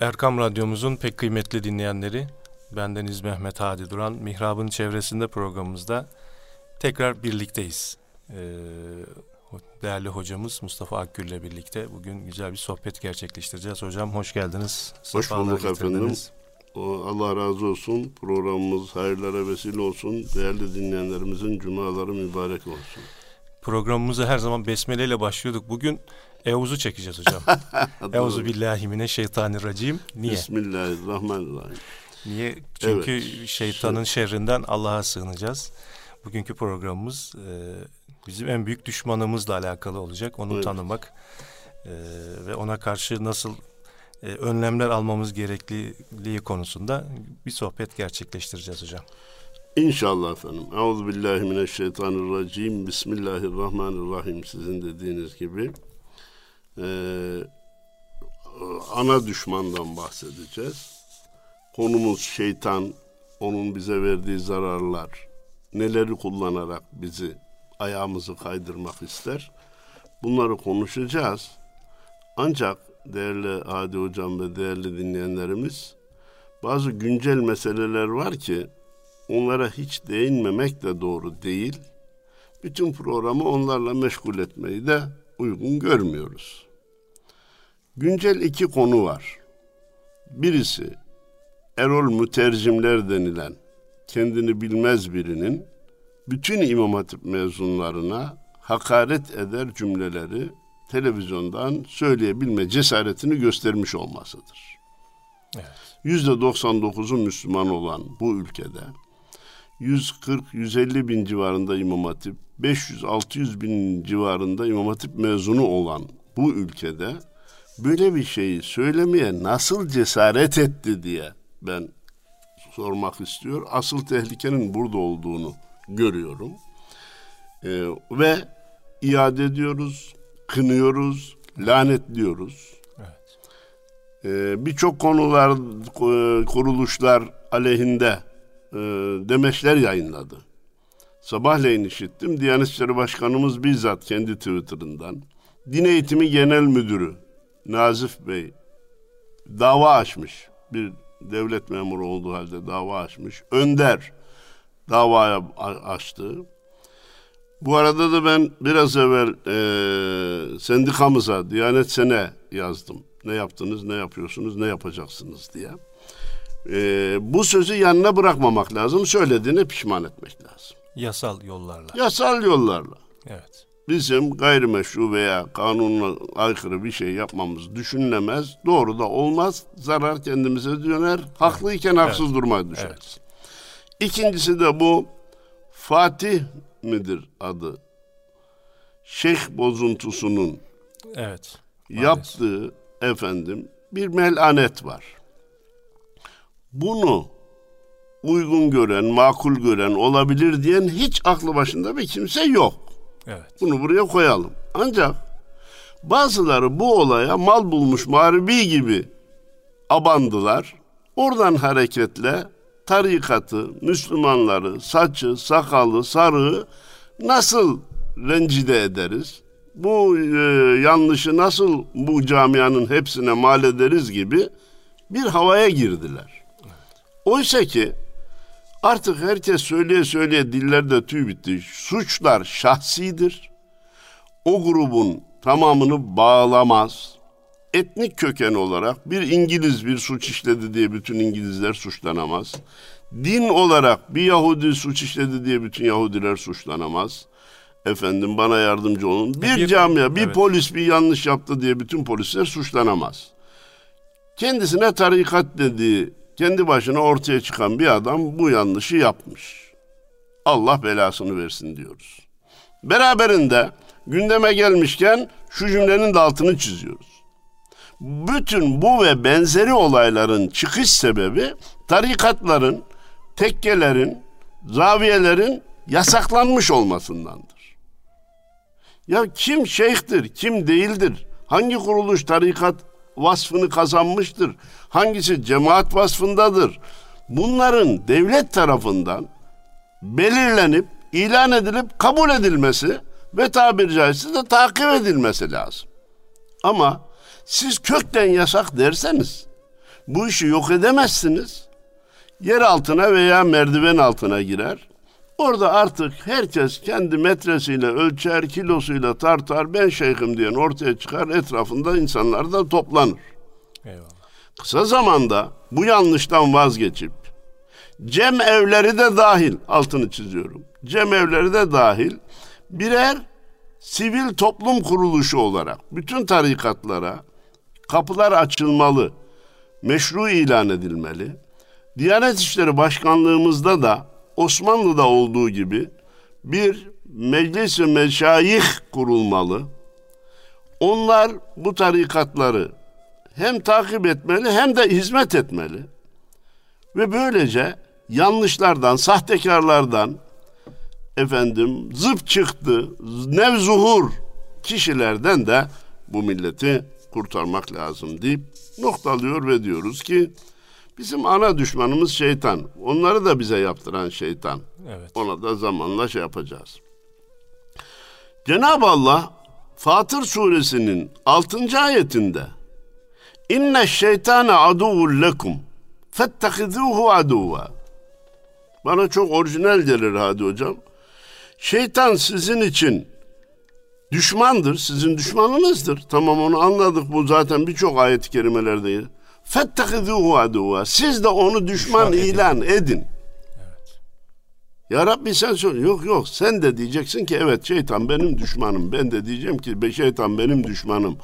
Erkam Radyomuzun pek kıymetli dinleyenleri, bendeniz Mehmet Hadi Duran, Mihrab'ın çevresinde programımızda tekrar birlikteyiz. Ee, değerli hocamız Mustafa Akgül ile birlikte bugün güzel bir sohbet gerçekleştireceğiz. Hocam hoş geldiniz. Hoş bulduk efendim. Allah razı olsun. Programımız hayırlara vesile olsun. Değerli dinleyenlerimizin cumaları mübarek olsun. Programımıza her zaman besmele ile başlıyorduk. Bugün Euz'u çekeceğiz hocam. Euzu billahi mineşşeytanirracim. Niye? Bismillahirrahmanirrahim. Niye? Çünkü evet. şeytanın şerrinden Allah'a sığınacağız. Bugünkü programımız e, bizim en büyük düşmanımızla alakalı olacak. Onu evet. tanımak e, ve ona karşı nasıl e, önlemler almamız gerekliliği konusunda bir sohbet gerçekleştireceğiz hocam. İnşallah efendim. Euzubillahimineşşeytanirracim. Bismillahirrahmanirrahim. Sizin dediğiniz gibi e, ana düşmandan bahsedeceğiz. Konumuz şeytan, onun bize verdiği zararlar, neleri kullanarak bizi ayağımızı kaydırmak ister. Bunları konuşacağız. Ancak değerli Adi Hocam ve değerli dinleyenlerimiz bazı güncel meseleler var ki onlara hiç değinmemek de doğru değil. Bütün programı onlarla meşgul etmeyi de uygun görmüyoruz. Güncel iki konu var. Birisi Erol Mütercimler denilen kendini bilmez birinin bütün İmam Hatip mezunlarına hakaret eder cümleleri televizyondan söyleyebilme cesaretini göstermiş olmasıdır. Yüzde evet. 99'u Müslüman olan bu ülkede 140-150 bin civarında İmam Hatip, 500-600 bin civarında İmam Hatip mezunu olan bu ülkede böyle bir şeyi söylemeye nasıl cesaret etti diye ben sormak istiyor. Asıl tehlikenin burada olduğunu görüyorum. Ee, ve iade ediyoruz, kınıyoruz, lanetliyoruz. Evet. Ee, Birçok konular, e, kuruluşlar aleyhinde e, demeçler yayınladı. Sabahleyin işittim. Diyanet İşleri Başkanımız bizzat kendi Twitter'ından Din Eğitimi Genel Müdürü Nazif Bey dava açmış. Bir devlet memuru olduğu halde dava açmış. Önder davaya açtı. Bu arada da ben biraz evvel e, sendikamıza, Diyanet Sene yazdım. Ne yaptınız, ne yapıyorsunuz, ne yapacaksınız diye. E, bu sözü yanına bırakmamak lazım. Söylediğine pişman etmek lazım. Yasal yollarla. Yasal yollarla. Evet. Bizim gayrimeşru veya kanunla aykırı bir şey yapmamız düşünülemez. Doğru da olmaz. Zarar kendimize döner. Haklıyken evet. haksız evet. durmaya düşeriz. Evet. İkincisi de bu Fatih midir adı? Şeyh bozuntusunun evet, yaptığı efendim bir melanet var. Bunu uygun gören, makul gören, olabilir diyen hiç aklı başında bir kimse yok. Evet. Bunu buraya koyalım. Ancak bazıları bu olaya mal bulmuş mağribi gibi abandılar. Oradan hareketle tarikatı, Müslümanları, saçı, sakalı, sarığı nasıl rencide ederiz? Bu e, yanlışı nasıl bu camianın hepsine mal ederiz gibi bir havaya girdiler. Oysa ki artık herkes söyleye söyleye dillerde tüy bitti. Suçlar şahsidir. O grubun tamamını bağlamaz. Etnik köken olarak bir İngiliz bir suç işledi diye bütün İngilizler suçlanamaz. Din olarak bir Yahudi suç işledi diye bütün Yahudiler suçlanamaz. Efendim bana yardımcı olun. Bir, bir camia, bir evet. polis bir yanlış yaptı diye bütün polisler suçlanamaz. Kendisine tarikat dediği, kendi başına ortaya çıkan bir adam bu yanlışı yapmış. Allah belasını versin diyoruz. Beraberinde gündeme gelmişken şu cümlenin de altını çiziyoruz. Bütün bu ve benzeri olayların çıkış sebebi tarikatların tekkelerin, zaviyelerin yasaklanmış olmasındandır. Ya kim şeyhtir, kim değildir? Hangi kuruluş tarikat vasfını kazanmıştır? Hangisi cemaat vasfındadır? Bunların devlet tarafından belirlenip, ilan edilip kabul edilmesi ve tabiri caizse de takip edilmesi lazım. Ama siz kökten yasak derseniz Bu işi yok edemezsiniz. Yer altına veya merdiven altına girer. Orada artık herkes kendi metresiyle ölçer, kilosuyla tartar, ben şeyhim diyen ortaya çıkar, etrafında insanlar da toplanır. Eyvallah. Kısa zamanda bu yanlıştan vazgeçip, cem evleri de dahil, altını çiziyorum, cem evleri de dahil, birer sivil toplum kuruluşu olarak bütün tarikatlara kapılar açılmalı, meşru ilan edilmeli. Diyanet İşleri Başkanlığımızda da Osmanlı'da olduğu gibi bir meclis-i meşayih kurulmalı. Onlar bu tarikatları hem takip etmeli hem de hizmet etmeli. Ve böylece yanlışlardan, sahtekarlardan, efendim zıp çıktı, nevzuhur kişilerden de bu milleti kurtarmak lazım deyip noktalıyor ve diyoruz ki bizim ana düşmanımız şeytan. Onları da bize yaptıran şeytan. Evet. Ona da zamanla şey yapacağız. Cenab-ı Allah Fatır suresinin 6. ayetinde İnne şeytane aduvul lekum fettehizuhu aduva bana çok orijinal gelir hadi hocam. Şeytan sizin için düşmandır, sizin düşmanınızdır. Tamam onu anladık bu zaten birçok ayet-i kerimelerde. Fettehizuhu aduva. Siz de onu düşman Düşman ilan edin. edin. Evet. Ya Rabbi sen söyle. Yok yok sen de diyeceksin ki evet şeytan benim düşmanım. Ben de diyeceğim ki şeytan benim düşmanım.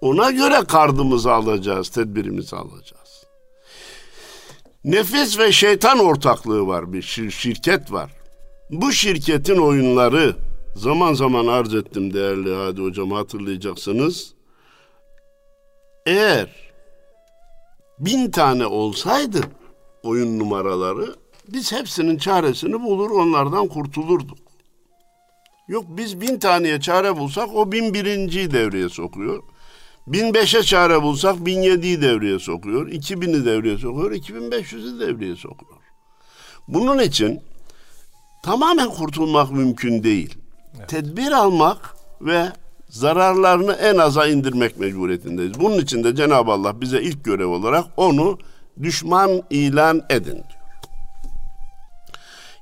Ona göre kardımızı alacağız, tedbirimizi alacağız. Nefis ve şeytan ortaklığı var bir şir şirket var. Bu şirketin oyunları zaman zaman arz ettim değerli Hadi Hocam hatırlayacaksınız. Eğer bin tane olsaydı oyun numaraları biz hepsinin çaresini bulur onlardan kurtulurduk. Yok biz bin taneye çare bulsak o bin birinciyi devreye sokuyor. Bin beşe çare bulsak bin yediyi devreye sokuyor. iki bini devreye sokuyor. iki bin beş yüzü devreye sokuyor. Bunun için tamamen kurtulmak mümkün değil. Evet. Tedbir almak ve zararlarını en aza indirmek mecburiyetindeyiz. Bunun için de Cenab-ı Allah bize ilk görev olarak onu düşman ilan edin diyor.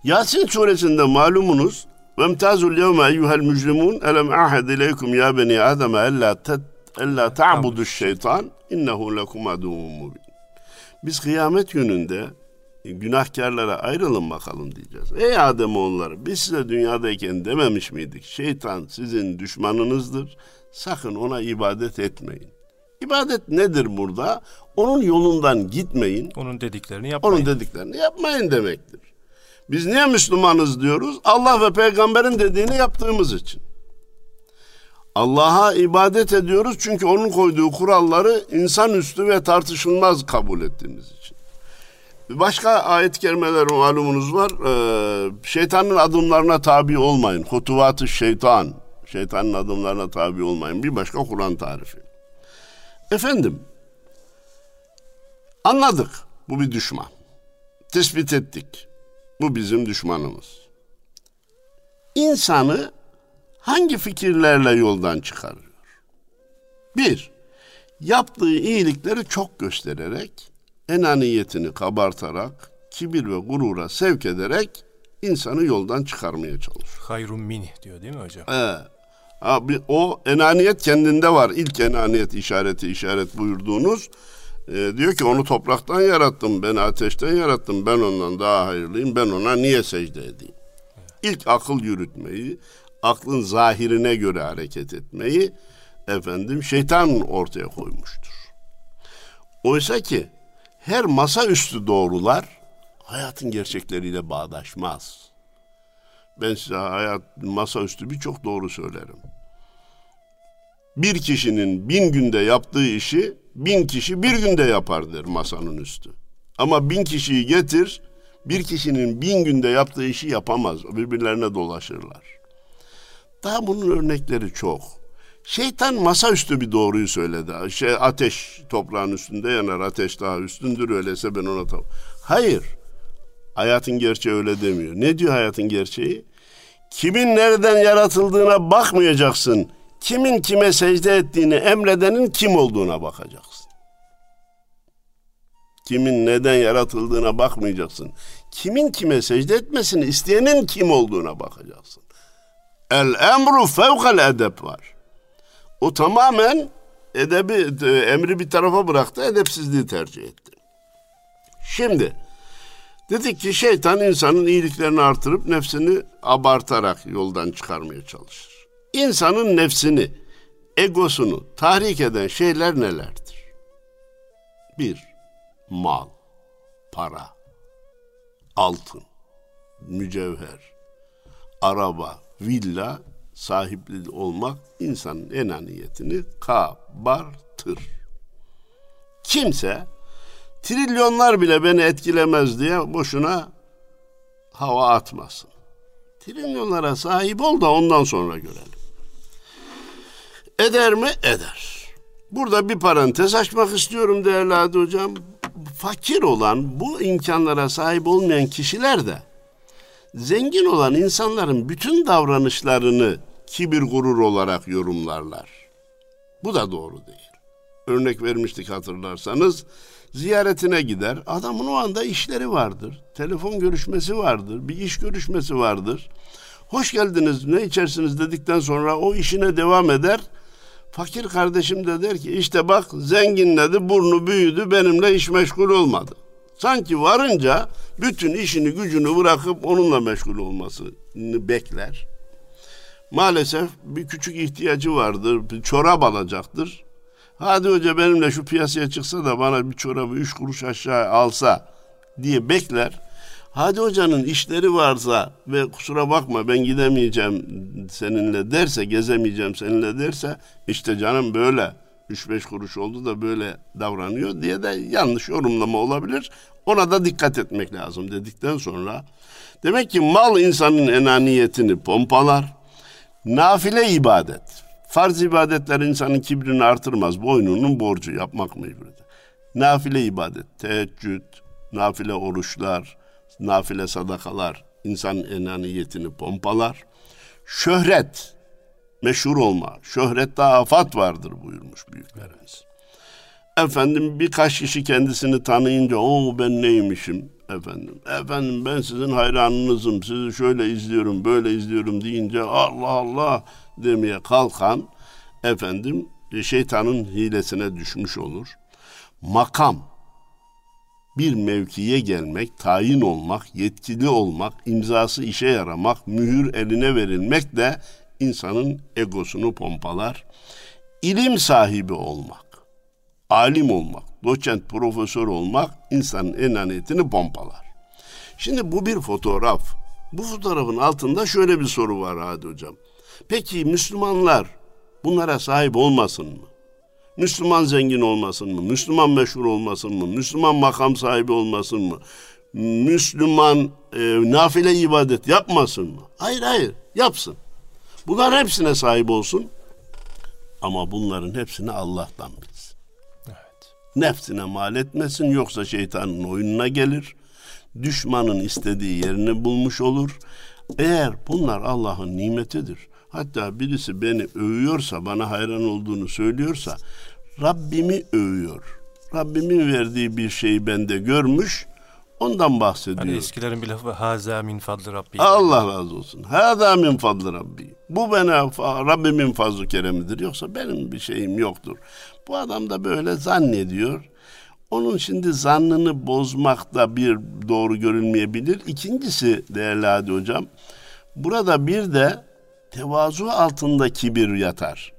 Yasin suresinde malumunuz Vemtazul yevme eyyuhel mücrimun elem ahad ileykum ya beni adem ella tet ella ta'budu şeytan innehu lekum aduvun mubin. Biz kıyamet gününde günahkarlara ayrılın bakalım diyeceğiz. Ey Adem onları biz size dünyadayken dememiş miydik? Şeytan sizin düşmanınızdır. Sakın ona ibadet etmeyin. İbadet nedir burada? Onun yolundan gitmeyin. Onun dediklerini yapmayın. Onun dediklerini yapmayın demektir. Biz niye Müslümanız diyoruz? Allah ve peygamberin dediğini yaptığımız için. Allah'a ibadet ediyoruz çünkü onun koyduğu kuralları insanüstü ve tartışılmaz kabul ettiğimiz için. Başka ayet-i kerimeler malumunuz var. Ee, şeytanın adımlarına tabi olmayın. Hutuvatı şeytan. Şeytanın adımlarına tabi olmayın. Bir başka Kur'an tarifi. Efendim, anladık. Bu bir düşman. Tespit ettik. Bu bizim düşmanımız. İnsanı hangi fikirlerle yoldan çıkarıyor? Bir, yaptığı iyilikleri çok göstererek enaniyetini kabartarak, kibir ve gurura sevk ederek insanı yoldan çıkarmaya çalışıyor. Hayrun mini diyor değil mi hocam? Ee, abi, o enaniyet kendinde var. İlk enaniyet işareti işaret buyurduğunuz e, diyor ki onu topraktan yarattım, ben ateşten yarattım, ben ondan daha hayırlıyım, ben ona niye secde edeyim? Evet. İlk akıl yürütmeyi, aklın zahirine göre hareket etmeyi efendim şeytan ortaya koymuştur. Oysa ki her masaüstü doğrular hayatın gerçekleriyle bağdaşmaz. Ben size hayat masaüstü birçok doğru söylerim. Bir kişinin bin günde yaptığı işi bin kişi bir günde yapar der masanın üstü. Ama bin kişiyi getir, bir kişinin bin günde yaptığı işi yapamaz. Birbirlerine dolaşırlar. Daha bunun örnekleri çok. Şeytan masaüstü bir doğruyu söyledi. Şey ateş toprağın üstünde yanar, ateş daha üstündür öyleyse ben ona tav. Hayır. Hayatın gerçeği öyle demiyor. Ne diyor hayatın gerçeği? Kimin nereden yaratıldığına bakmayacaksın. Kimin kime secde ettiğini emredenin kim olduğuna bakacaksın. kimin neden yaratıldığına bakmayacaksın. Kimin kime secde etmesini isteyenin kim olduğuna bakacaksın. El emru fevkal edep var. O tamamen edebi, emri bir tarafa bıraktı, edepsizliği tercih etti. Şimdi dedik ki şeytan insanın iyiliklerini artırıp nefsini abartarak yoldan çıkarmaya çalışır. İnsanın nefsini, egosunu tahrik eden şeyler nelerdir? Bir, mal, para, altın, mücevher, araba, villa sahipli olmak insanın enaniyetini kabartır. Kimse trilyonlar bile beni etkilemez diye boşuna hava atmasın. Trilyonlara sahip ol da ondan sonra görelim. Eder mi? Eder. Burada bir parantez açmak istiyorum değerli Hadi Hocam. Fakir olan, bu imkanlara sahip olmayan kişiler de zengin olan insanların bütün davranışlarını kibir gurur olarak yorumlarlar. Bu da doğru değil. Örnek vermiştik hatırlarsanız. Ziyaretine gider. Adamın o anda işleri vardır. Telefon görüşmesi vardır. Bir iş görüşmesi vardır. Hoş geldiniz ne içersiniz dedikten sonra o işine devam eder. Fakir kardeşim de der ki işte bak zenginledi burnu büyüdü benimle iş meşgul olmadı. Sanki varınca bütün işini gücünü bırakıp onunla meşgul olmasını bekler. Maalesef bir küçük ihtiyacı vardır. Bir çorap alacaktır. Hadi hoca benimle şu piyasaya çıksa da bana bir çorabı üç kuruş aşağı alsa diye bekler. Hadi hocanın işleri varsa ve kusura bakma ben gidemeyeceğim seninle derse, gezemeyeceğim seninle derse işte canım böyle 3-5 kuruş oldu da böyle davranıyor diye de yanlış yorumlama olabilir. Ona da dikkat etmek lazım dedikten sonra demek ki mal insanın enaniyetini pompalar. Nafile ibadet. Farz ibadetler insanın kibrini artırmaz. Boynunun borcu yapmak mecburidir. Nafile ibadet, teheccüd, nafile oruçlar, nafile sadakalar insanın enaniyetini pompalar. Şöhret, meşhur olma, şöhrette afat vardır buyurmuş büyüklerimiz. Efendim birkaç kişi kendisini tanıyınca o ben neymişim efendim. Efendim ben sizin hayranınızım, sizi şöyle izliyorum, böyle izliyorum deyince Allah Allah demeye kalkan efendim şeytanın hilesine düşmüş olur. Makam, bir mevkiye gelmek, tayin olmak, yetkili olmak, imzası işe yaramak, mühür eline verilmek de insanın egosunu pompalar. İlim sahibi olmak, alim olmak, doçent, profesör olmak insanın enaniyetini pompalar. Şimdi bu bir fotoğraf. Bu fotoğrafın altında şöyle bir soru var Hadi Hocam. Peki Müslümanlar bunlara sahip olmasın mı? Müslüman zengin olmasın mı? Müslüman meşhur olmasın mı? Müslüman makam sahibi olmasın mı? Müslüman e, nafile ibadet yapmasın mı? Hayır hayır yapsın. Bunlar hepsine sahip olsun. Ama bunların hepsini Allah'tan bilsin. Nefsine mal etmesin yoksa şeytanın oyununa gelir. Düşmanın istediği yerini bulmuş olur. Eğer bunlar Allah'ın nimetidir. Hatta birisi beni övüyorsa, bana hayran olduğunu söylüyorsa Rabbimi övüyor. Rabbimin verdiği bir şeyi bende görmüş, ondan bahsediyor. Hani eskilerin bir lafı haza min fadlı Rabbi. Allah razı olsun. Haza min fadlı Rabbi. Bu bana Rabbimin fazlı keremidir. Yoksa benim bir şeyim yoktur. Bu adam da böyle zannediyor. Onun şimdi zannını bozmak da bir doğru görünmeyebilir. İkincisi değerli Hadi Hocam, burada bir de tevazu altında kibir yatar.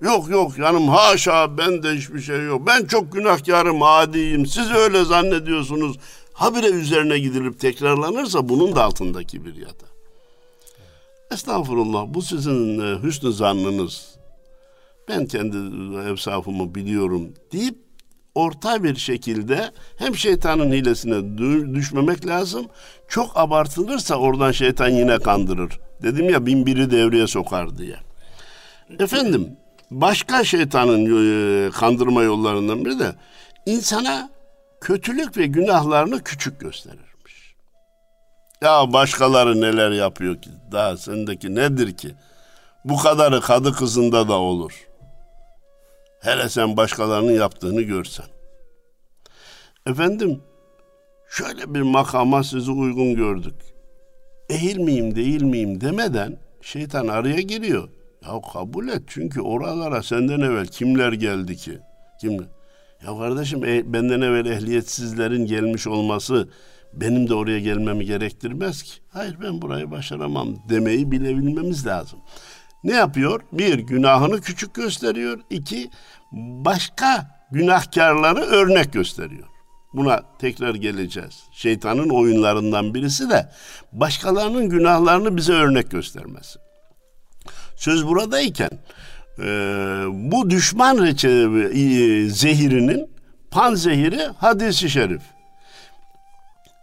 Yok yok yanım haşa ben de hiçbir şey yok. Ben çok günahkarım adiyim. Siz öyle zannediyorsunuz. Habire üzerine gidilip tekrarlanırsa bunun da altında kibir yatar. Estağfurullah bu sizin e, hüsnü zannınız. Ben kendi evsafımı biliyorum deyip orta bir şekilde hem şeytanın hilesine düşmemek lazım. Çok abartılırsa oradan şeytan yine kandırır. Dedim ya bin biri devreye sokar diye. Efendim başka şeytanın e, kandırma yollarından biri de insana kötülük ve günahlarını küçük gösterirmiş. Ya başkaları neler yapıyor ki? Daha sendeki nedir ki? Bu kadarı kadı kızında da olur. Hele sen başkalarının yaptığını görsen. Efendim şöyle bir makama sizi uygun gördük. Ehil miyim değil miyim demeden şeytan araya giriyor. Ya kabul et çünkü oralara senden evvel kimler geldi ki? Kimler? Ya kardeşim e, benden evvel ehliyetsizlerin gelmiş olması benim de oraya gelmemi gerektirmez ki. Hayır ben burayı başaramam demeyi bilebilmemiz lazım. Ne yapıyor? Bir, günahını küçük gösteriyor. İki, başka günahkarları örnek gösteriyor. Buna tekrar geleceğiz. Şeytanın oyunlarından birisi de başkalarının günahlarını bize örnek göstermesi. Söz buradayken e, bu düşman reçevi e, zehirinin pan zehiri hadisi şerif.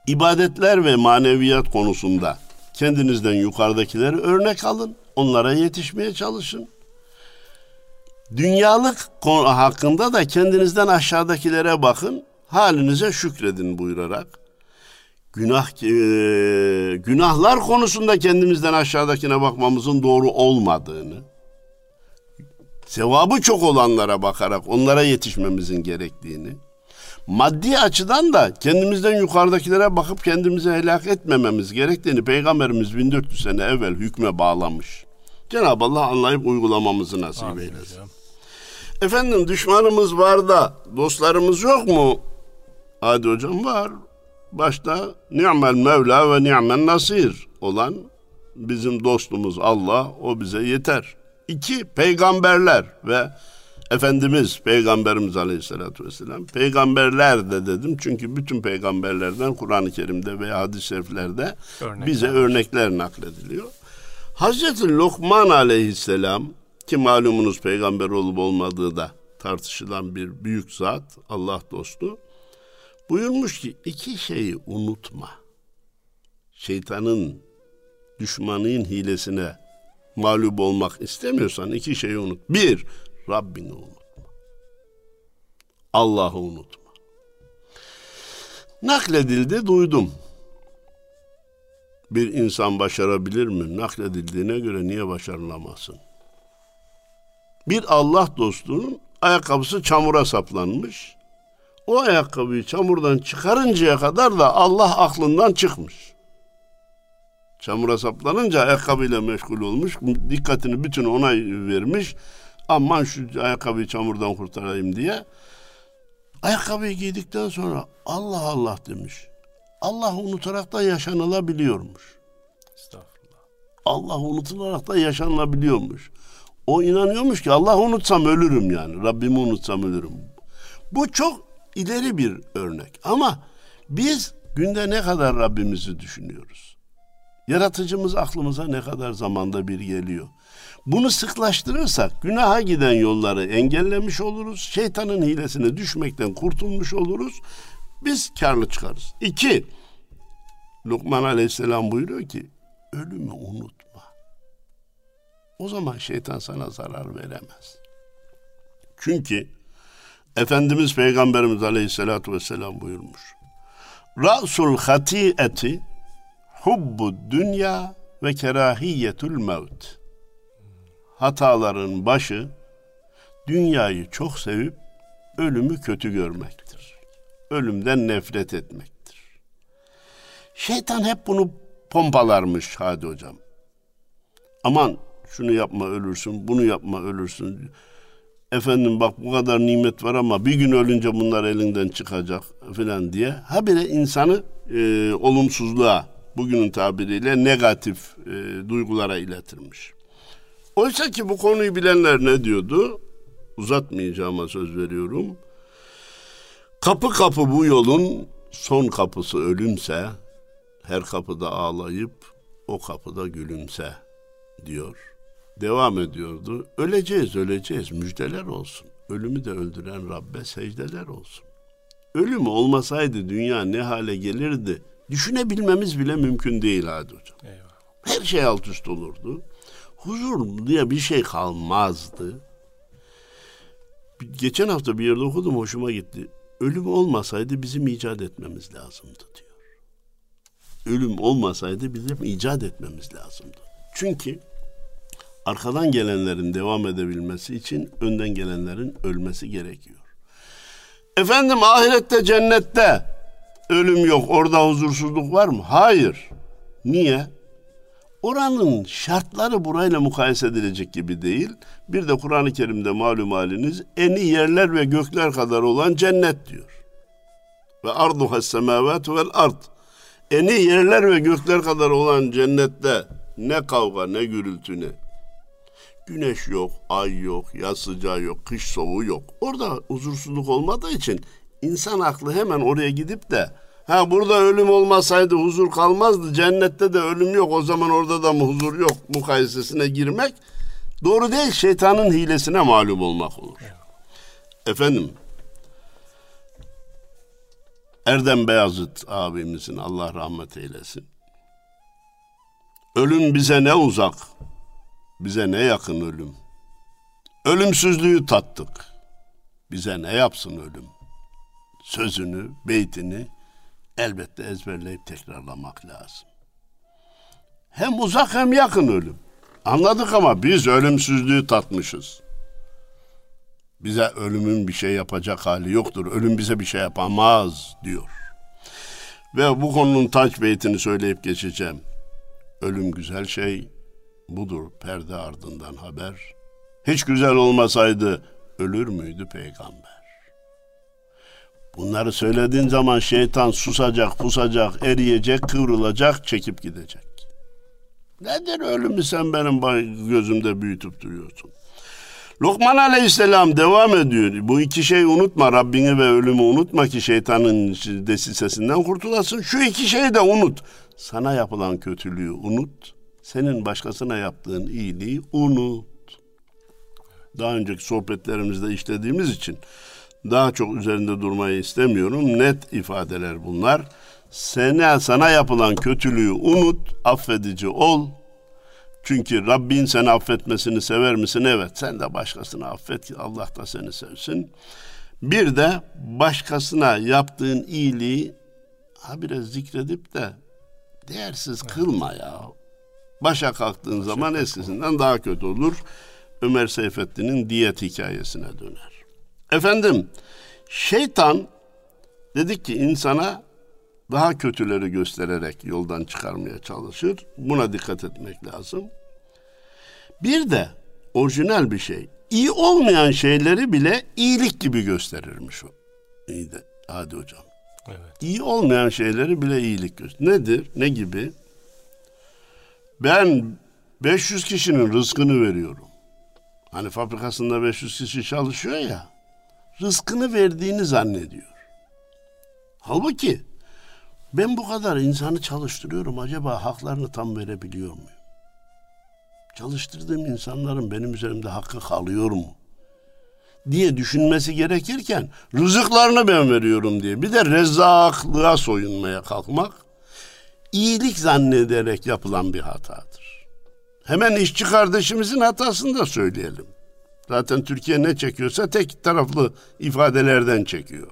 İbadetler ve maneviyat konusunda kendinizden yukarıdakileri örnek alın. Onlara yetişmeye çalışın. Dünyalık hakkında da kendinizden aşağıdakilere bakın. Halinize şükredin buyurarak günah e, günahlar konusunda kendimizden aşağıdakine bakmamızın doğru olmadığını, sevabı çok olanlara bakarak onlara yetişmemizin gerektiğini, maddi açıdan da kendimizden yukarıdakilere bakıp kendimizi helak etmememiz gerektiğini Peygamberimiz 1400 sene evvel hükme bağlamış. Cenab-ı Allah anlayıp uygulamamızı nasip Amin eylesin. Hocam. Efendim düşmanımız var da dostlarımız yok mu? Hadi hocam var. Başta ni'mel mevla ve ni'mel nasir olan bizim dostumuz Allah o bize yeter. İki peygamberler ve Efendimiz Peygamberimiz Aleyhisselatü Vesselam peygamberler de dedim çünkü bütün peygamberlerden Kur'an-ı Kerim'de veya hadis-i şeriflerde örnekler. bize örnekler naklediliyor. Hazreti Lokman Aleyhisselam ki malumunuz peygamber olup olmadığı da tartışılan bir büyük zat Allah dostu buyurmuş ki iki şeyi unutma. Şeytanın düşmanın hilesine mağlup olmak istemiyorsan iki şeyi unut. Bir, Rabbini unutma. Allah'ı unutma. Nakledildi duydum. Bir insan başarabilir mi? Nakledildiğine göre niye başarılamasın? Bir Allah dostunun ayakkabısı çamura saplanmış. O ayakkabıyı çamurdan çıkarıncaya kadar da Allah aklından çıkmış. Çamura saplanınca ayakkabıyla meşgul olmuş. Dikkatini bütün ona vermiş aman şu ayakkabıyı çamurdan kurtarayım diye. Ayakkabıyı giydikten sonra Allah Allah demiş. Allah unutarak da yaşanılabiliyormuş. Estağfurullah. Allah unutularak da yaşanılabiliyormuş. O inanıyormuş ki Allah unutsam ölürüm yani. Rabbimi unutsam ölürüm. Bu çok ileri bir örnek. Ama biz günde ne kadar Rabbimizi düşünüyoruz? Yaratıcımız aklımıza ne kadar zamanda bir geliyor? Bunu sıklaştırırsak günaha giden yolları engellemiş oluruz. Şeytanın hilesine düşmekten kurtulmuş oluruz. Biz karlı çıkarız. İki, Lokman Aleyhisselam buyuruyor ki ölümü unutma. O zaman şeytan sana zarar veremez. Çünkü Efendimiz Peygamberimiz Aleyhisselatü Vesselam buyurmuş. Ra'sul hati'eti hubbu dünya ve kerahiyetul mevt hataların başı dünyayı çok sevip ölümü kötü görmektir. Ölümden nefret etmektir. Şeytan hep bunu pompalarmış Hadi hocam. Aman şunu yapma ölürsün, bunu yapma ölürsün. Efendim bak bu kadar nimet var ama bir gün ölünce bunlar elinden çıkacak filan diye. Habire insanı e, olumsuzluğa, bugünün tabiriyle negatif e, duygulara iletirmiş. Oysa ki bu konuyu bilenler ne diyordu? Uzatmayacağıma söz veriyorum. Kapı kapı bu yolun son kapısı ölümse, her kapıda ağlayıp o kapıda gülümse diyor. Devam ediyordu. Öleceğiz, öleceğiz. Müjdeler olsun. Ölümü de öldüren Rabbe secdeler olsun. Ölüm olmasaydı dünya ne hale gelirdi? Düşünebilmemiz bile mümkün değil hadi hocam. Eyvallah. Her şey alt üst olurdu huzur diye bir şey kalmazdı. Geçen hafta bir yerde okudum hoşuma gitti. Ölüm olmasaydı bizim icat etmemiz lazımdı diyor. Ölüm olmasaydı bizim icat etmemiz lazımdı. Çünkü arkadan gelenlerin devam edebilmesi için önden gelenlerin ölmesi gerekiyor. Efendim ahirette cennette ölüm yok orada huzursuzluk var mı? Hayır. Niye? Oranın şartları burayla mukayese edilecek gibi değil. Bir de Kur'an-ı Kerim'de malum haliniz eni yerler ve gökler kadar olan cennet diyor. Ve arduha semavatu vel ard. Eni yerler ve gökler kadar olan cennette ne kavga ne gürültü ne. Güneş yok, ay yok, yaz sıcağı yok, kış soğuğu yok. Orada huzursuzluk olmadığı için insan aklı hemen oraya gidip de ha burada ölüm olmasaydı huzur kalmazdı, cennette de ölüm yok o zaman orada da mı huzur yok mukayesesine girmek doğru değil şeytanın hilesine malum olmak olur. Efendim Erdem Beyazıt abimizin Allah rahmet eylesin. Ölüm bize ne uzak, bize ne yakın ölüm. Ölümsüzlüğü tattık. Bize ne yapsın ölüm? Sözünü, beytini elbette ezberleyip tekrarlamak lazım. Hem uzak hem yakın ölüm. Anladık ama biz ölümsüzlüğü tatmışız. Bize ölümün bir şey yapacak hali yoktur. Ölüm bize bir şey yapamaz diyor. Ve bu konunun taç beytini söyleyip geçeceğim. Ölüm güzel şey, budur perde ardından haber. Hiç güzel olmasaydı ölür müydü peygamber? Bunları söylediğin zaman şeytan susacak, pusacak, eriyecek, kıvrılacak, çekip gidecek. Nedir ölümü sen benim gözümde büyütüp duruyorsun? Lokman Aleyhisselam devam ediyor. Bu iki şeyi unutma. Rabbini ve ölümü unutma ki şeytanın desisesinden kurtulasın. Şu iki şeyi de unut. Sana yapılan kötülüğü unut. Senin başkasına yaptığın iyiliği unut. Daha önceki sohbetlerimizde işlediğimiz için daha çok üzerinde durmayı istemiyorum. Net ifadeler bunlar. Sana, sana yapılan kötülüğü unut, affedici ol, çünkü Rabbin seni affetmesini sever misin? Evet. Sen de başkasını affet ki Allah da seni sevsin. Bir de başkasına yaptığın iyiliği ha biraz zikredip de değersiz kılma ya. Başa kalktığın Başa zaman eskisinden daha kötü olur. Ömer Seyfettin'in diyet hikayesine döner. Efendim, şeytan dedik ki insana daha kötüleri göstererek yoldan çıkarmaya çalışır. Buna dikkat etmek lazım. Bir de orijinal bir şey. İyi olmayan şeyleri bile iyilik gibi gösterirmiş o. İyi de hadi hocam. Evet. İyi olmayan şeyleri bile iyilik gösterir. Nedir? Ne gibi? Ben 500 kişinin rızkını veriyorum. Hani fabrikasında 500 kişi çalışıyor ya. Rızkını verdiğini zannediyor. Halbuki ben bu kadar insanı çalıştırıyorum. Acaba haklarını tam verebiliyor muyum? Çalıştırdığım insanların benim üzerimde hakkı kalıyor mu? diye düşünmesi gerekirken rızıklarını ben veriyorum diye bir de rezzaklığa soyunmaya kalkmak iyilik zannederek yapılan bir hatadır. Hemen işçi kardeşimizin hatasını da söyleyelim. Zaten Türkiye ne çekiyorsa tek taraflı ifadelerden çekiyor.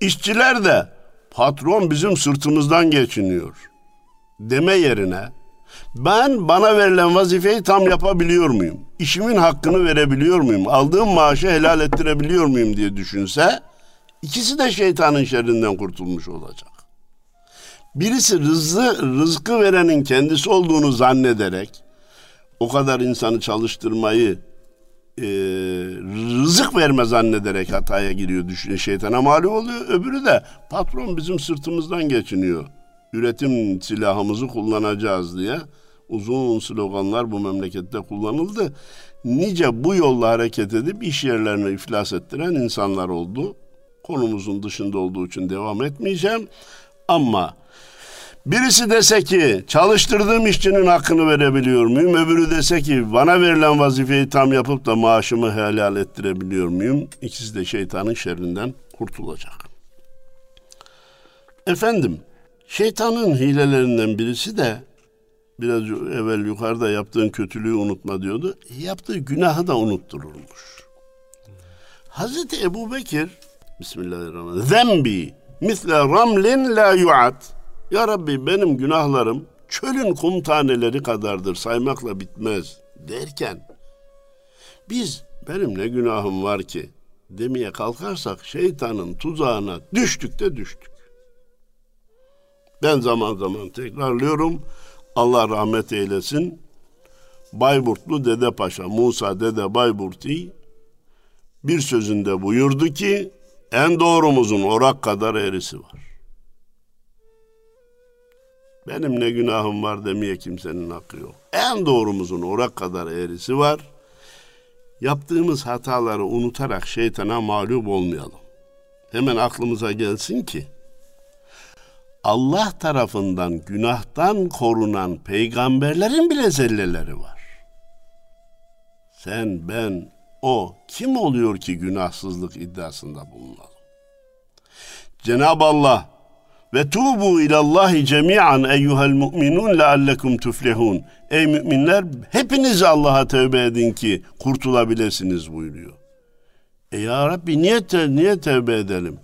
İşçiler de patron bizim sırtımızdan geçiniyor deme yerine ben bana verilen vazifeyi tam yapabiliyor muyum? İşimin hakkını verebiliyor muyum? Aldığım maaşı helal ettirebiliyor muyum diye düşünse ikisi de şeytanın şerrinden kurtulmuş olacak. Birisi rızı, rızkı verenin kendisi olduğunu zannederek o kadar insanı çalıştırmayı e, rızık verme zannederek hataya giriyor, düşünüyor, şeytana mağlup oluyor. Öbürü de patron bizim sırtımızdan geçiniyor. Üretim silahımızı kullanacağız diye uzun sloganlar bu memlekette kullanıldı. Nice bu yolla hareket edip iş yerlerini iflas ettiren insanlar oldu. Konumuzun dışında olduğu için devam etmeyeceğim. Ama Birisi dese ki çalıştırdığım işçinin hakkını verebiliyor muyum? Öbürü dese ki bana verilen vazifeyi tam yapıp da maaşımı helal ettirebiliyor muyum? İkisi de şeytanın şerrinden kurtulacak. Efendim, şeytanın hilelerinden birisi de biraz evvel yukarıda yaptığın kötülüğü unutma diyordu. Yaptığı günahı da unuttururmuş. Hazreti Ebu Bekir Bismillahirrahmanirrahim Zembi misle ramlin la yu'at ya Rabbi benim günahlarım çölün kum taneleri kadardır saymakla bitmez derken biz benim ne günahım var ki demeye kalkarsak şeytanın tuzağına düştük de düştük. Ben zaman zaman tekrarlıyorum. Allah rahmet eylesin. Bayburtlu Dede Paşa, Musa Dede Bayburti bir sözünde buyurdu ki en doğrumuzun orak kadar eğrisi var. Benim ne günahım var demeye kimsenin hakkı yok. En doğrumuzun orak kadar eğrisi var. Yaptığımız hataları unutarak şeytana mağlup olmayalım. Hemen aklımıza gelsin ki Allah tarafından günahtan korunan peygamberlerin bile zelleleri var. Sen, ben, o kim oluyor ki günahsızlık iddiasında bulunalım? Cenab-ı Allah ve tubu ilallahi cemi'an eyyuhel mu'minun leallekum tuflihun. Ey müminler hepiniz Allah'a tövbe edin ki kurtulabilirsiniz buyuruyor. E ya Rabbi niye, te niye tövbe edelim?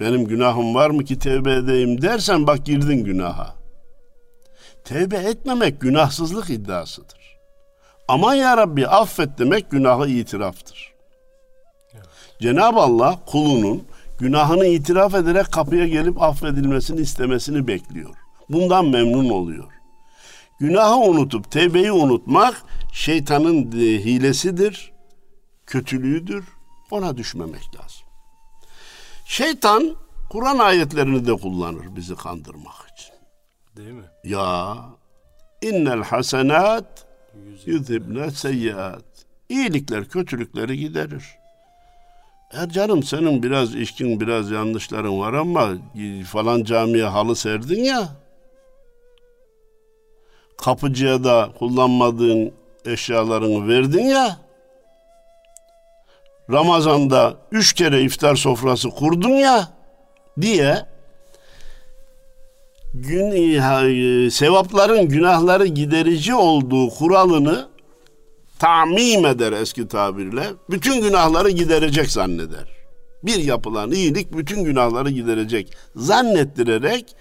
Benim günahım var mı ki tövbe edeyim dersen bak girdin günaha. Tevbe etmemek günahsızlık iddiasıdır. Aman ya Rabbi affet demek günahı itiraftır. Evet. Cenab-ı Allah kulunun günahını itiraf ederek kapıya gelip affedilmesini istemesini bekliyor. Bundan memnun oluyor. Günahı unutup tevbeyi unutmak şeytanın hilesidir, kötülüğüdür. Ona düşmemek lazım. Şeytan Kur'an ayetlerini de kullanır bizi kandırmak için. Değil mi? Ya innel hasenat yüzhibne seyyiat. İyilikler kötülükleri giderir. Er canım senin biraz işkin biraz yanlışların var ama falan camiye halı serdin ya. Kapıcıya da kullanmadığın eşyalarını verdin ya. Ramazan'da üç kere iftar sofrası kurdun ya diye gün e, sevapların günahları giderici olduğu kuralını tamim eder eski tabirle. Bütün günahları giderecek zanneder. Bir yapılan iyilik bütün günahları giderecek zannettirerek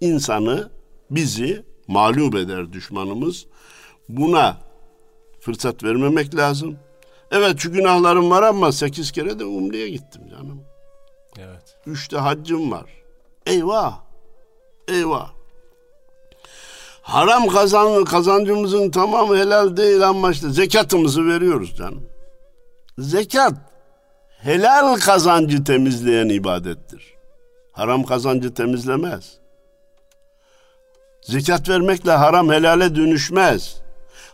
insanı bizi mağlup eder düşmanımız. Buna fırsat vermemek lazım. Evet şu günahlarım var ama sekiz kere de umreye gittim canım. Evet. Üçte haccım var. Eyvah. Eyvah. Haram kazan, kazancımızın tamamı helal değil ama işte zekatımızı veriyoruz canım. Zekat helal kazancı temizleyen ibadettir. Haram kazancı temizlemez. Zekat vermekle haram helale dönüşmez.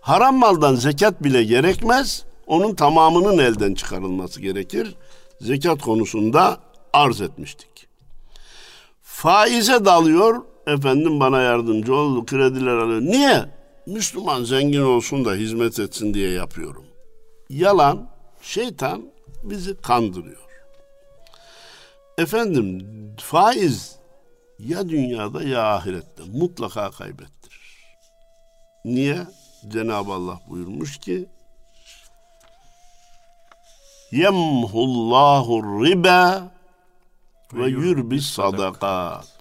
Haram maldan zekat bile gerekmez. Onun tamamının elden çıkarılması gerekir. Zekat konusunda arz etmiştik. Faize dalıyor, efendim bana yardımcı ol, krediler alıyor. Niye? Müslüman zengin olsun da hizmet etsin diye yapıyorum. Yalan, şeytan bizi kandırıyor. Efendim faiz ya dünyada ya ahirette mutlaka kaybettirir. Niye? Cenab-ı Allah buyurmuş ki yemhullahu riba ve yurbis sadakat.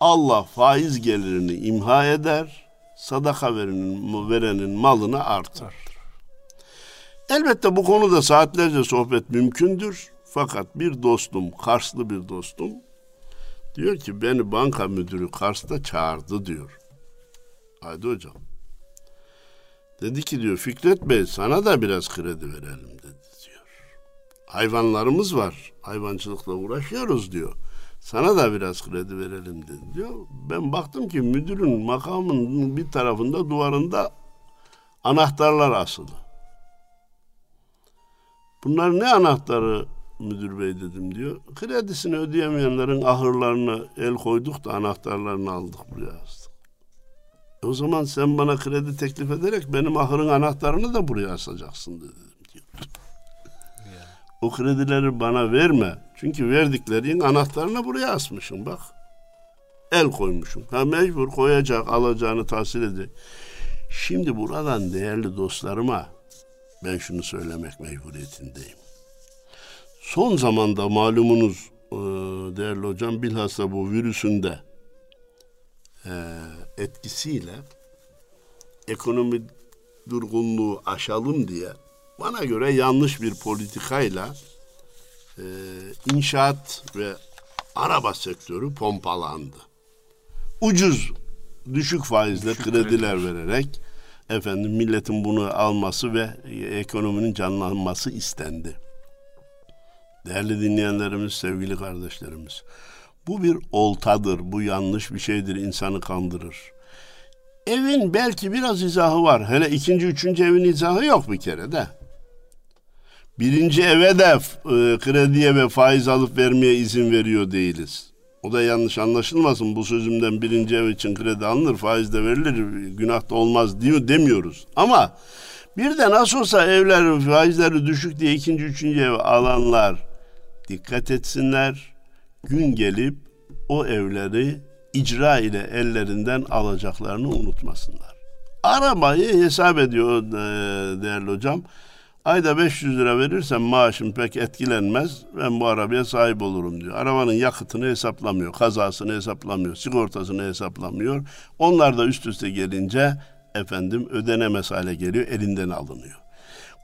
Allah faiz gelirini imha eder, sadaka verenin, verenin malını artır. Elbette bu konuda saatlerce sohbet mümkündür. Fakat bir dostum, Karslı bir dostum diyor ki beni banka müdürü Kars'ta çağırdı diyor. Haydi hocam. Dedi ki diyor Fikret Bey sana da biraz kredi verelim dedi diyor. Hayvanlarımız var. Hayvancılıkla uğraşıyoruz diyor. Sana da biraz kredi verelim dedi diyor. Ben baktım ki müdürün makamının bir tarafında duvarında anahtarlar asılı. Bunlar ne anahtarı müdür bey dedim diyor. Kredisini ödeyemeyenlerin ahırlarına el koyduk da anahtarlarını aldık buraya astık. E o zaman sen bana kredi teklif ederek benim ahırın anahtarını da buraya asacaksın dedim diyor. O kredileri bana verme. Çünkü verdiklerin anahtarını buraya asmışım bak. El koymuşum. Ha mecbur koyacak, alacağını tahsil edecek. Şimdi buradan değerli dostlarıma ben şunu söylemek mecburiyetindeyim. Son zamanda malumunuz e, değerli hocam bilhassa bu virüsün de e, etkisiyle ekonomi durgunluğu aşalım diye bana göre yanlış bir politikayla e, inşaat ve araba sektörü pompalandı. Ucuz, düşük faizle düşük krediler kredi. vererek efendim milletin bunu alması ve ekonominin canlanması istendi. Değerli dinleyenlerimiz, sevgili kardeşlerimiz. Bu bir oltadır, bu yanlış bir şeydir, insanı kandırır. Evin belki biraz izahı var. Hele ikinci, üçüncü evin izahı yok bir kere de. Birinci eve de e, krediye ve faiz alıp vermeye izin veriyor değiliz. O da yanlış anlaşılmasın. Bu sözümden birinci ev için kredi alınır, faiz de verilir, günah da olmaz demiyoruz. Ama bir de nasıl olsa evler faizleri düşük diye ikinci, üçüncü ev alanlar dikkat etsinler. Gün gelip o evleri icra ile ellerinden alacaklarını unutmasınlar. Arabayı hesap ediyor e, değerli hocam. Ayda 500 lira verirsem maaşım pek etkilenmez. Ben bu arabaya sahip olurum diyor. Arabanın yakıtını hesaplamıyor, kazasını hesaplamıyor, sigortasını hesaplamıyor. Onlar da üst üste gelince efendim ödenemez hale geliyor, elinden alınıyor.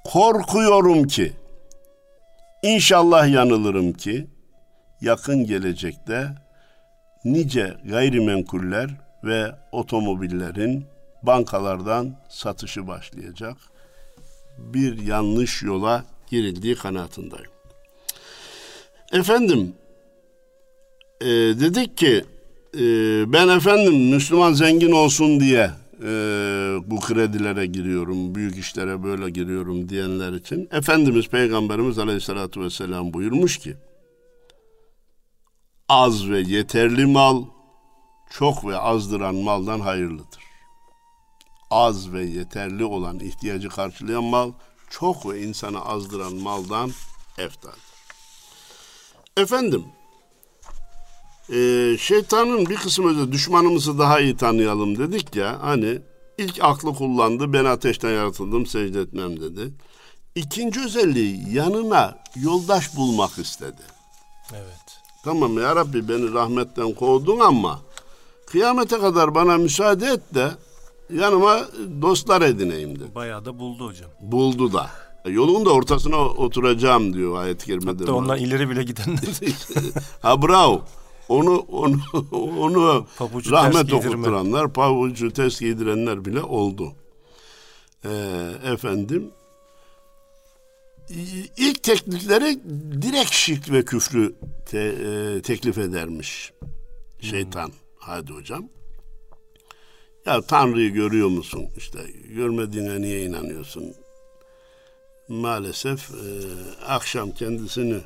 Korkuyorum ki İnşallah yanılırım ki yakın gelecekte nice gayrimenkuller ve otomobillerin bankalardan satışı başlayacak. Bir yanlış yola girildiği kanaatindeyim. Efendim, e, dedik ki e, ben efendim Müslüman zengin olsun diye e, bu kredilere giriyorum, büyük işlere böyle giriyorum diyenler için Efendimiz Peygamberimiz Aleyhisselatü Vesselam buyurmuş ki az ve yeterli mal çok ve azdıran maldan hayırlıdır. Az ve yeterli olan ihtiyacı karşılayan mal çok ve insanı azdıran maldan eftaldir. Efendim, e, şeytanın bir kısmı da düşmanımızı daha iyi tanıyalım dedik ya. Hani ilk aklı kullandı ben ateşten yaratıldım secde etmem dedi. İkinci özelliği yanına yoldaş bulmak istedi. Evet. Tamam ya Rabbi beni rahmetten kovdun ama kıyamete kadar bana müsaade et de yanıma dostlar edineyim dedi. Bayağı da buldu hocam. Buldu da. Yolun da ortasına oturacağım diyor ayet-i kerimede. Hatta ondan ileri bile gidenler. ha bravo. Onu onu onu pabucu rahmet okuturanlar, pabucu ters giydirenler bile oldu. Ee, efendim ilk teklifleri direkt şirk ve küfrü te, e, teklif edermiş şeytan. Hmm. Hadi hocam. Ya Tanrı'yı görüyor musun? İşte görmediğine niye inanıyorsun? Maalesef e, akşam kendisini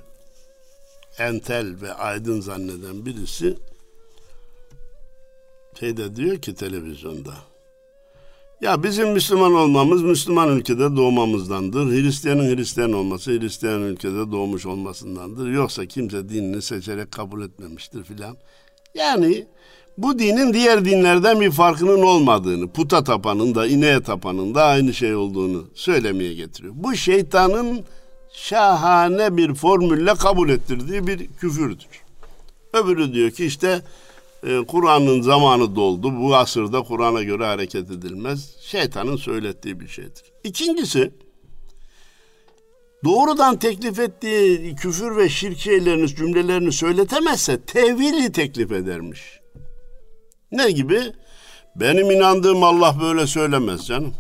entel ve aydın zanneden birisi şeyde diyor ki televizyonda ya bizim Müslüman olmamız Müslüman ülkede doğmamızdandır. Hristiyanın Hristiyan olması Hristiyan ülkede doğmuş olmasındandır. Yoksa kimse dinini seçerek kabul etmemiştir filan. Yani bu dinin diğer dinlerden bir farkının olmadığını, puta tapanın da ineğe tapanın da aynı şey olduğunu söylemeye getiriyor. Bu şeytanın şahane bir formülle kabul ettirdiği bir küfürdür. Öbürü diyor ki işte e, Kur'an'ın zamanı doldu. Bu asırda Kur'an'a göre hareket edilmez. Şeytanın söylettiği bir şeydir. İkincisi doğrudan teklif ettiği küfür ve şirk şeylerini, cümlelerini söyletemezse tevili teklif edermiş. Ne gibi? Benim inandığım Allah böyle söylemez canım.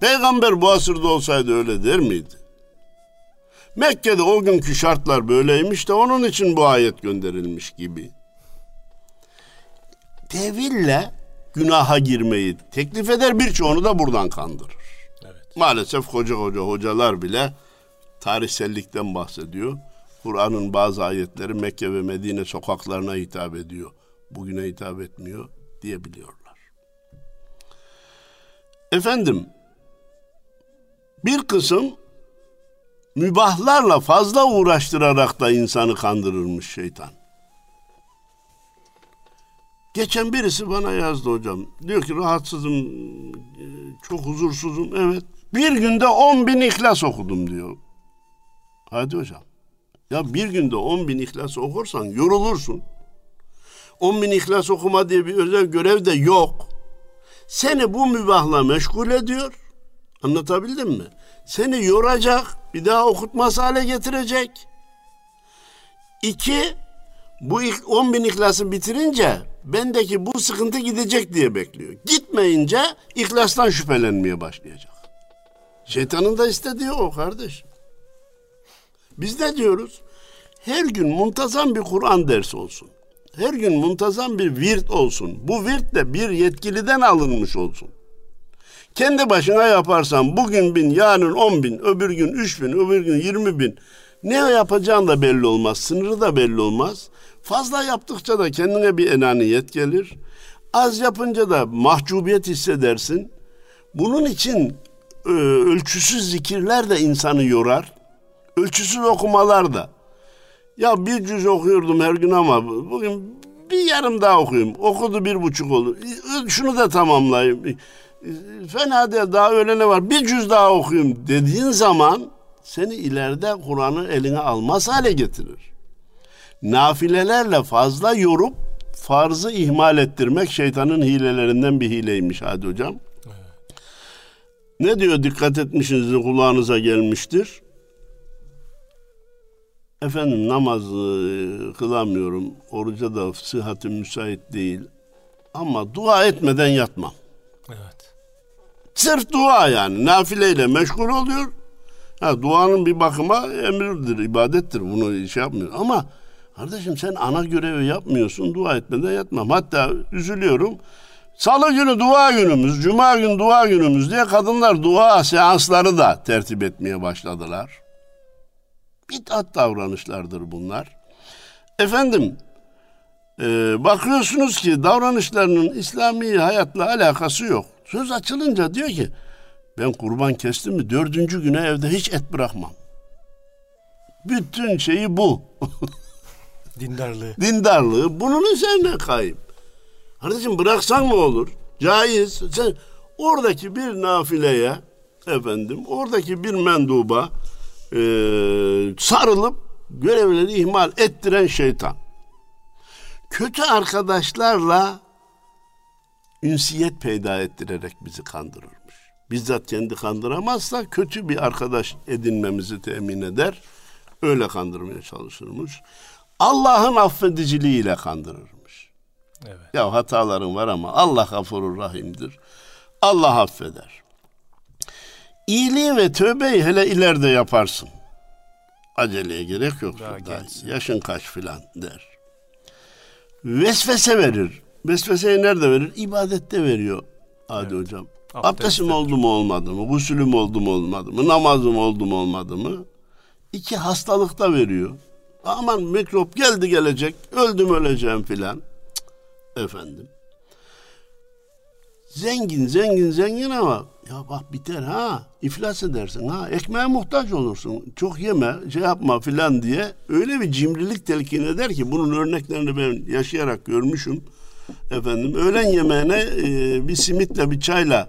Peygamber bu asırda olsaydı öyle der miydi? Mekke'de o günkü şartlar böyleymiş de onun için bu ayet gönderilmiş gibi. Teville günaha girmeyi teklif eder birçoğunu da buradan kandırır. Evet. Maalesef koca koca hocalar bile tarihsellikten bahsediyor. Kur'an'ın bazı ayetleri Mekke ve Medine sokaklarına hitap ediyor. Bugüne hitap etmiyor diyebiliyorlar. Efendim bir kısım mübahlarla fazla uğraştırarak da insanı kandırırmış şeytan. Geçen birisi bana yazdı hocam. Diyor ki rahatsızım, çok huzursuzum. Evet. Bir günde on bin ihlas okudum diyor. Hadi hocam. Ya bir günde on bin ihlas okursan yorulursun. On bin ihlas okuma diye bir özel görev de yok. Seni bu mübahla meşgul ediyor. Anlatabildim mi? Seni yoracak, bir daha okutmaz hale getirecek. İki, bu 10 bin ihlası bitirince bendeki bu sıkıntı gidecek diye bekliyor. Gitmeyince ihlastan şüphelenmeye başlayacak. Şeytanın da istediği o kardeş. Biz ne diyoruz? Her gün muntazam bir Kur'an dersi olsun. Her gün muntazam bir virt olsun. Bu virt de bir yetkiliden alınmış olsun. Kendi başına yaparsan bugün bin, yarın on bin, öbür gün üç bin, öbür gün yirmi bin. Ne yapacağın da belli olmaz, sınırı da belli olmaz. Fazla yaptıkça da kendine bir enaniyet gelir. Az yapınca da mahcubiyet hissedersin. Bunun için e, ölçüsüz zikirler de insanı yorar. Ölçüsüz okumalar da. Ya bir cüz okuyordum her gün ama bugün bir yarım daha okuyayım. Okudu bir buçuk olur. Şunu da tamamlayayım. Fena değil daha öğlene var. Bir cüz daha okuyayım dediğin zaman seni ileride Kur'an'ı eline almaz hale getirir. Nafilelerle fazla yorup farzı ihmal ettirmek şeytanın hilelerinden bir hileymiş hadi hocam. Ne diyor dikkat etmişsiniz kulağınıza gelmiştir. Efendim namaz e, kılamıyorum. Oruca da sıhhatim müsait değil. Ama dua etmeden yatmam. Evet. Sırf dua yani. Nafileyle meşgul oluyor. Ha, duanın bir bakıma emirdir, ibadettir. Bunu şey yapmıyor. Ama kardeşim sen ana görevi yapmıyorsun. Dua etmeden yatmam. Hatta üzülüyorum. Salı günü dua günümüz, cuma günü dua günümüz diye kadınlar dua seansları da tertip etmeye başladılar. Bid'at davranışlardır bunlar. Efendim, e, bakıyorsunuz ki davranışlarının İslami hayatla alakası yok. Söz açılınca diyor ki, ben kurban kestim mi dördüncü güne evde hiç et bırakmam. Bütün şeyi bu. Dindarlığı. Dindarlığı bunun üzerine kayıp. Kardeşim bıraksan mı olur? Caiz. Sen oradaki bir nafileye efendim oradaki bir menduba e, sarılıp görevleri ihmal ettiren şeytan. Kötü arkadaşlarla ünsiyet peyda ettirerek bizi kandırırmış. Bizzat kendi kandıramazsa kötü bir arkadaş edinmemizi temin eder. Öyle kandırmaya çalışırmış. Allah'ın affediciliğiyle kandırırmış. Evet. Ya hataların var ama Allah gafurur rahimdir. Allah affeder. İyiliği ve tövbeyi hele ileride yaparsın. Aceleye gerek yok. Daha Daha yaşın kaç filan der. Vesvese verir. Vesveseyi nerede verir? İbadette veriyor Adi evet. hocam. Abdest Abdestim oldu mu olmadı mı? Gusülüm oldu mu olmadı mı? Namazım oldu mu olmadı mı? İki hastalıkta veriyor. Aman mikrop geldi gelecek. Öldüm öleceğim filan. Efendim. Zengin zengin zengin ama ya bak biter ha. İflas edersin ha. Ekmeğe muhtaç olursun. Çok yeme şey yapma filan diye. Öyle bir cimrilik telkin eder ki bunun örneklerini ben yaşayarak görmüşüm efendim. Öğlen yemeğine e, bir simitle bir çayla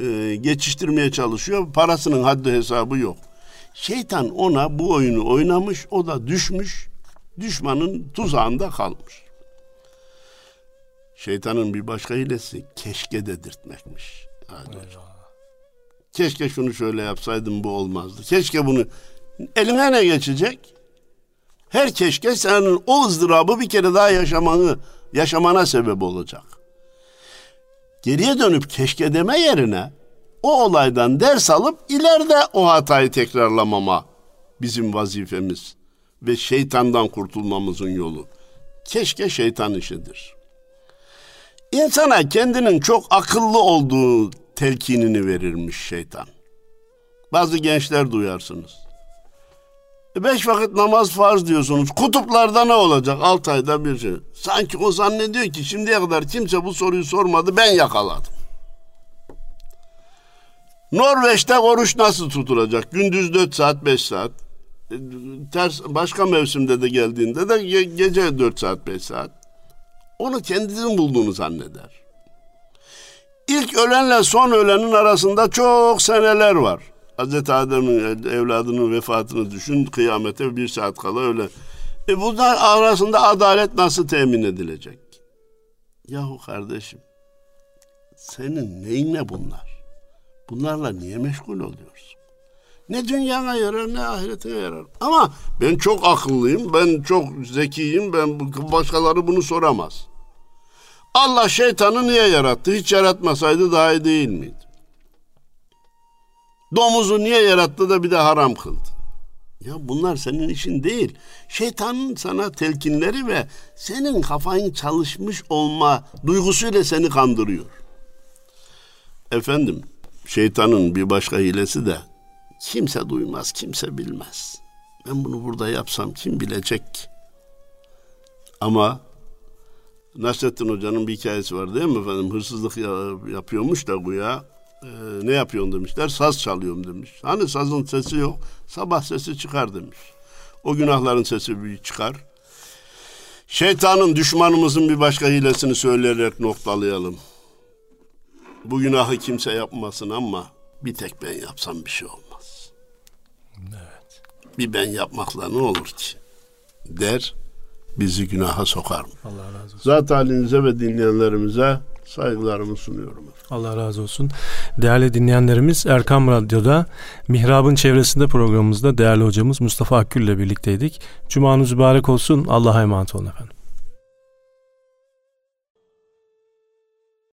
e, geçiştirmeye çalışıyor. Parasının haddi hesabı yok. Şeytan ona bu oyunu oynamış o da düşmüş. Düşmanın tuzağında kalmış. Şeytanın bir başka hilesi keşke dedirtmekmiş. Hadi Keşke şunu şöyle yapsaydım bu olmazdı. Keşke bunu eline ne geçecek? Her keşke senin o ızdırabı bir kere daha yaşamanı, yaşamana sebep olacak. Geriye dönüp keşke deme yerine o olaydan ders alıp ileride o hatayı tekrarlamama bizim vazifemiz ve şeytandan kurtulmamızın yolu. Keşke şeytan işidir. İnsana kendinin çok akıllı olduğu telkinini verirmiş şeytan. Bazı gençler duyarsınız. E beş vakit namaz farz diyorsunuz. Kutuplarda ne olacak? Altı ayda bir şey. Sanki o zannediyor ki şimdiye kadar kimse bu soruyu sormadı. Ben yakaladım. Norveç'te oruç nasıl tutulacak? Gündüz dört saat, beş saat. E, ters başka mevsimde de geldiğinde de gece dört saat, beş saat. Onu kendinin bulduğunu zanneder. İlk ölenle son ölenin arasında çok seneler var. Hazreti Adem'in evladının vefatını düşün, kıyamete bir saat kala öyle. E bunlar arasında adalet nasıl temin edilecek? Yahu kardeşim, senin neyine bunlar? Bunlarla niye meşgul oluyorsun? Ne dünyana yarar ne ahiretine yarar. Ama ben çok akıllıyım, ben çok zekiyim, ben başkaları bunu soramaz. Allah şeytanı niye yarattı? Hiç yaratmasaydı daha iyi değil miydi? Domuzu niye yarattı da bir de haram kıldı? Ya bunlar senin işin değil. Şeytanın sana telkinleri ve senin kafayın çalışmış olma duygusuyla seni kandırıyor. Efendim, şeytanın bir başka hilesi de kimse duymaz, kimse bilmez. Ben bunu burada yapsam kim bilecek Ama Nasrettin Hoca'nın bir hikayesi var değil mi efendim? Hırsızlık yapıyormuş da güya e, ne yapıyorsun demişler. Saz çalıyorum demiş. Hani sazın sesi yok. Sabah sesi çıkar demiş. O günahların sesi bir çıkar. Şeytanın düşmanımızın bir başka hilesini söyleyerek noktalayalım. Bu günahı kimse yapmasın ama bir tek ben yapsam bir şey olmaz. Evet. Bir ben yapmakla ne olur ki? Der bizi günaha sokar mı? Allah razı olsun. Zat halinize ve dinleyenlerimize saygılarımı sunuyorum. Allah razı olsun. Değerli dinleyenlerimiz Erkam Radyo'da Mihrab'ın çevresinde programımızda değerli hocamız Mustafa Akgül ile birlikteydik. Cumanız mübarek olsun. Allah'a emanet olun efendim.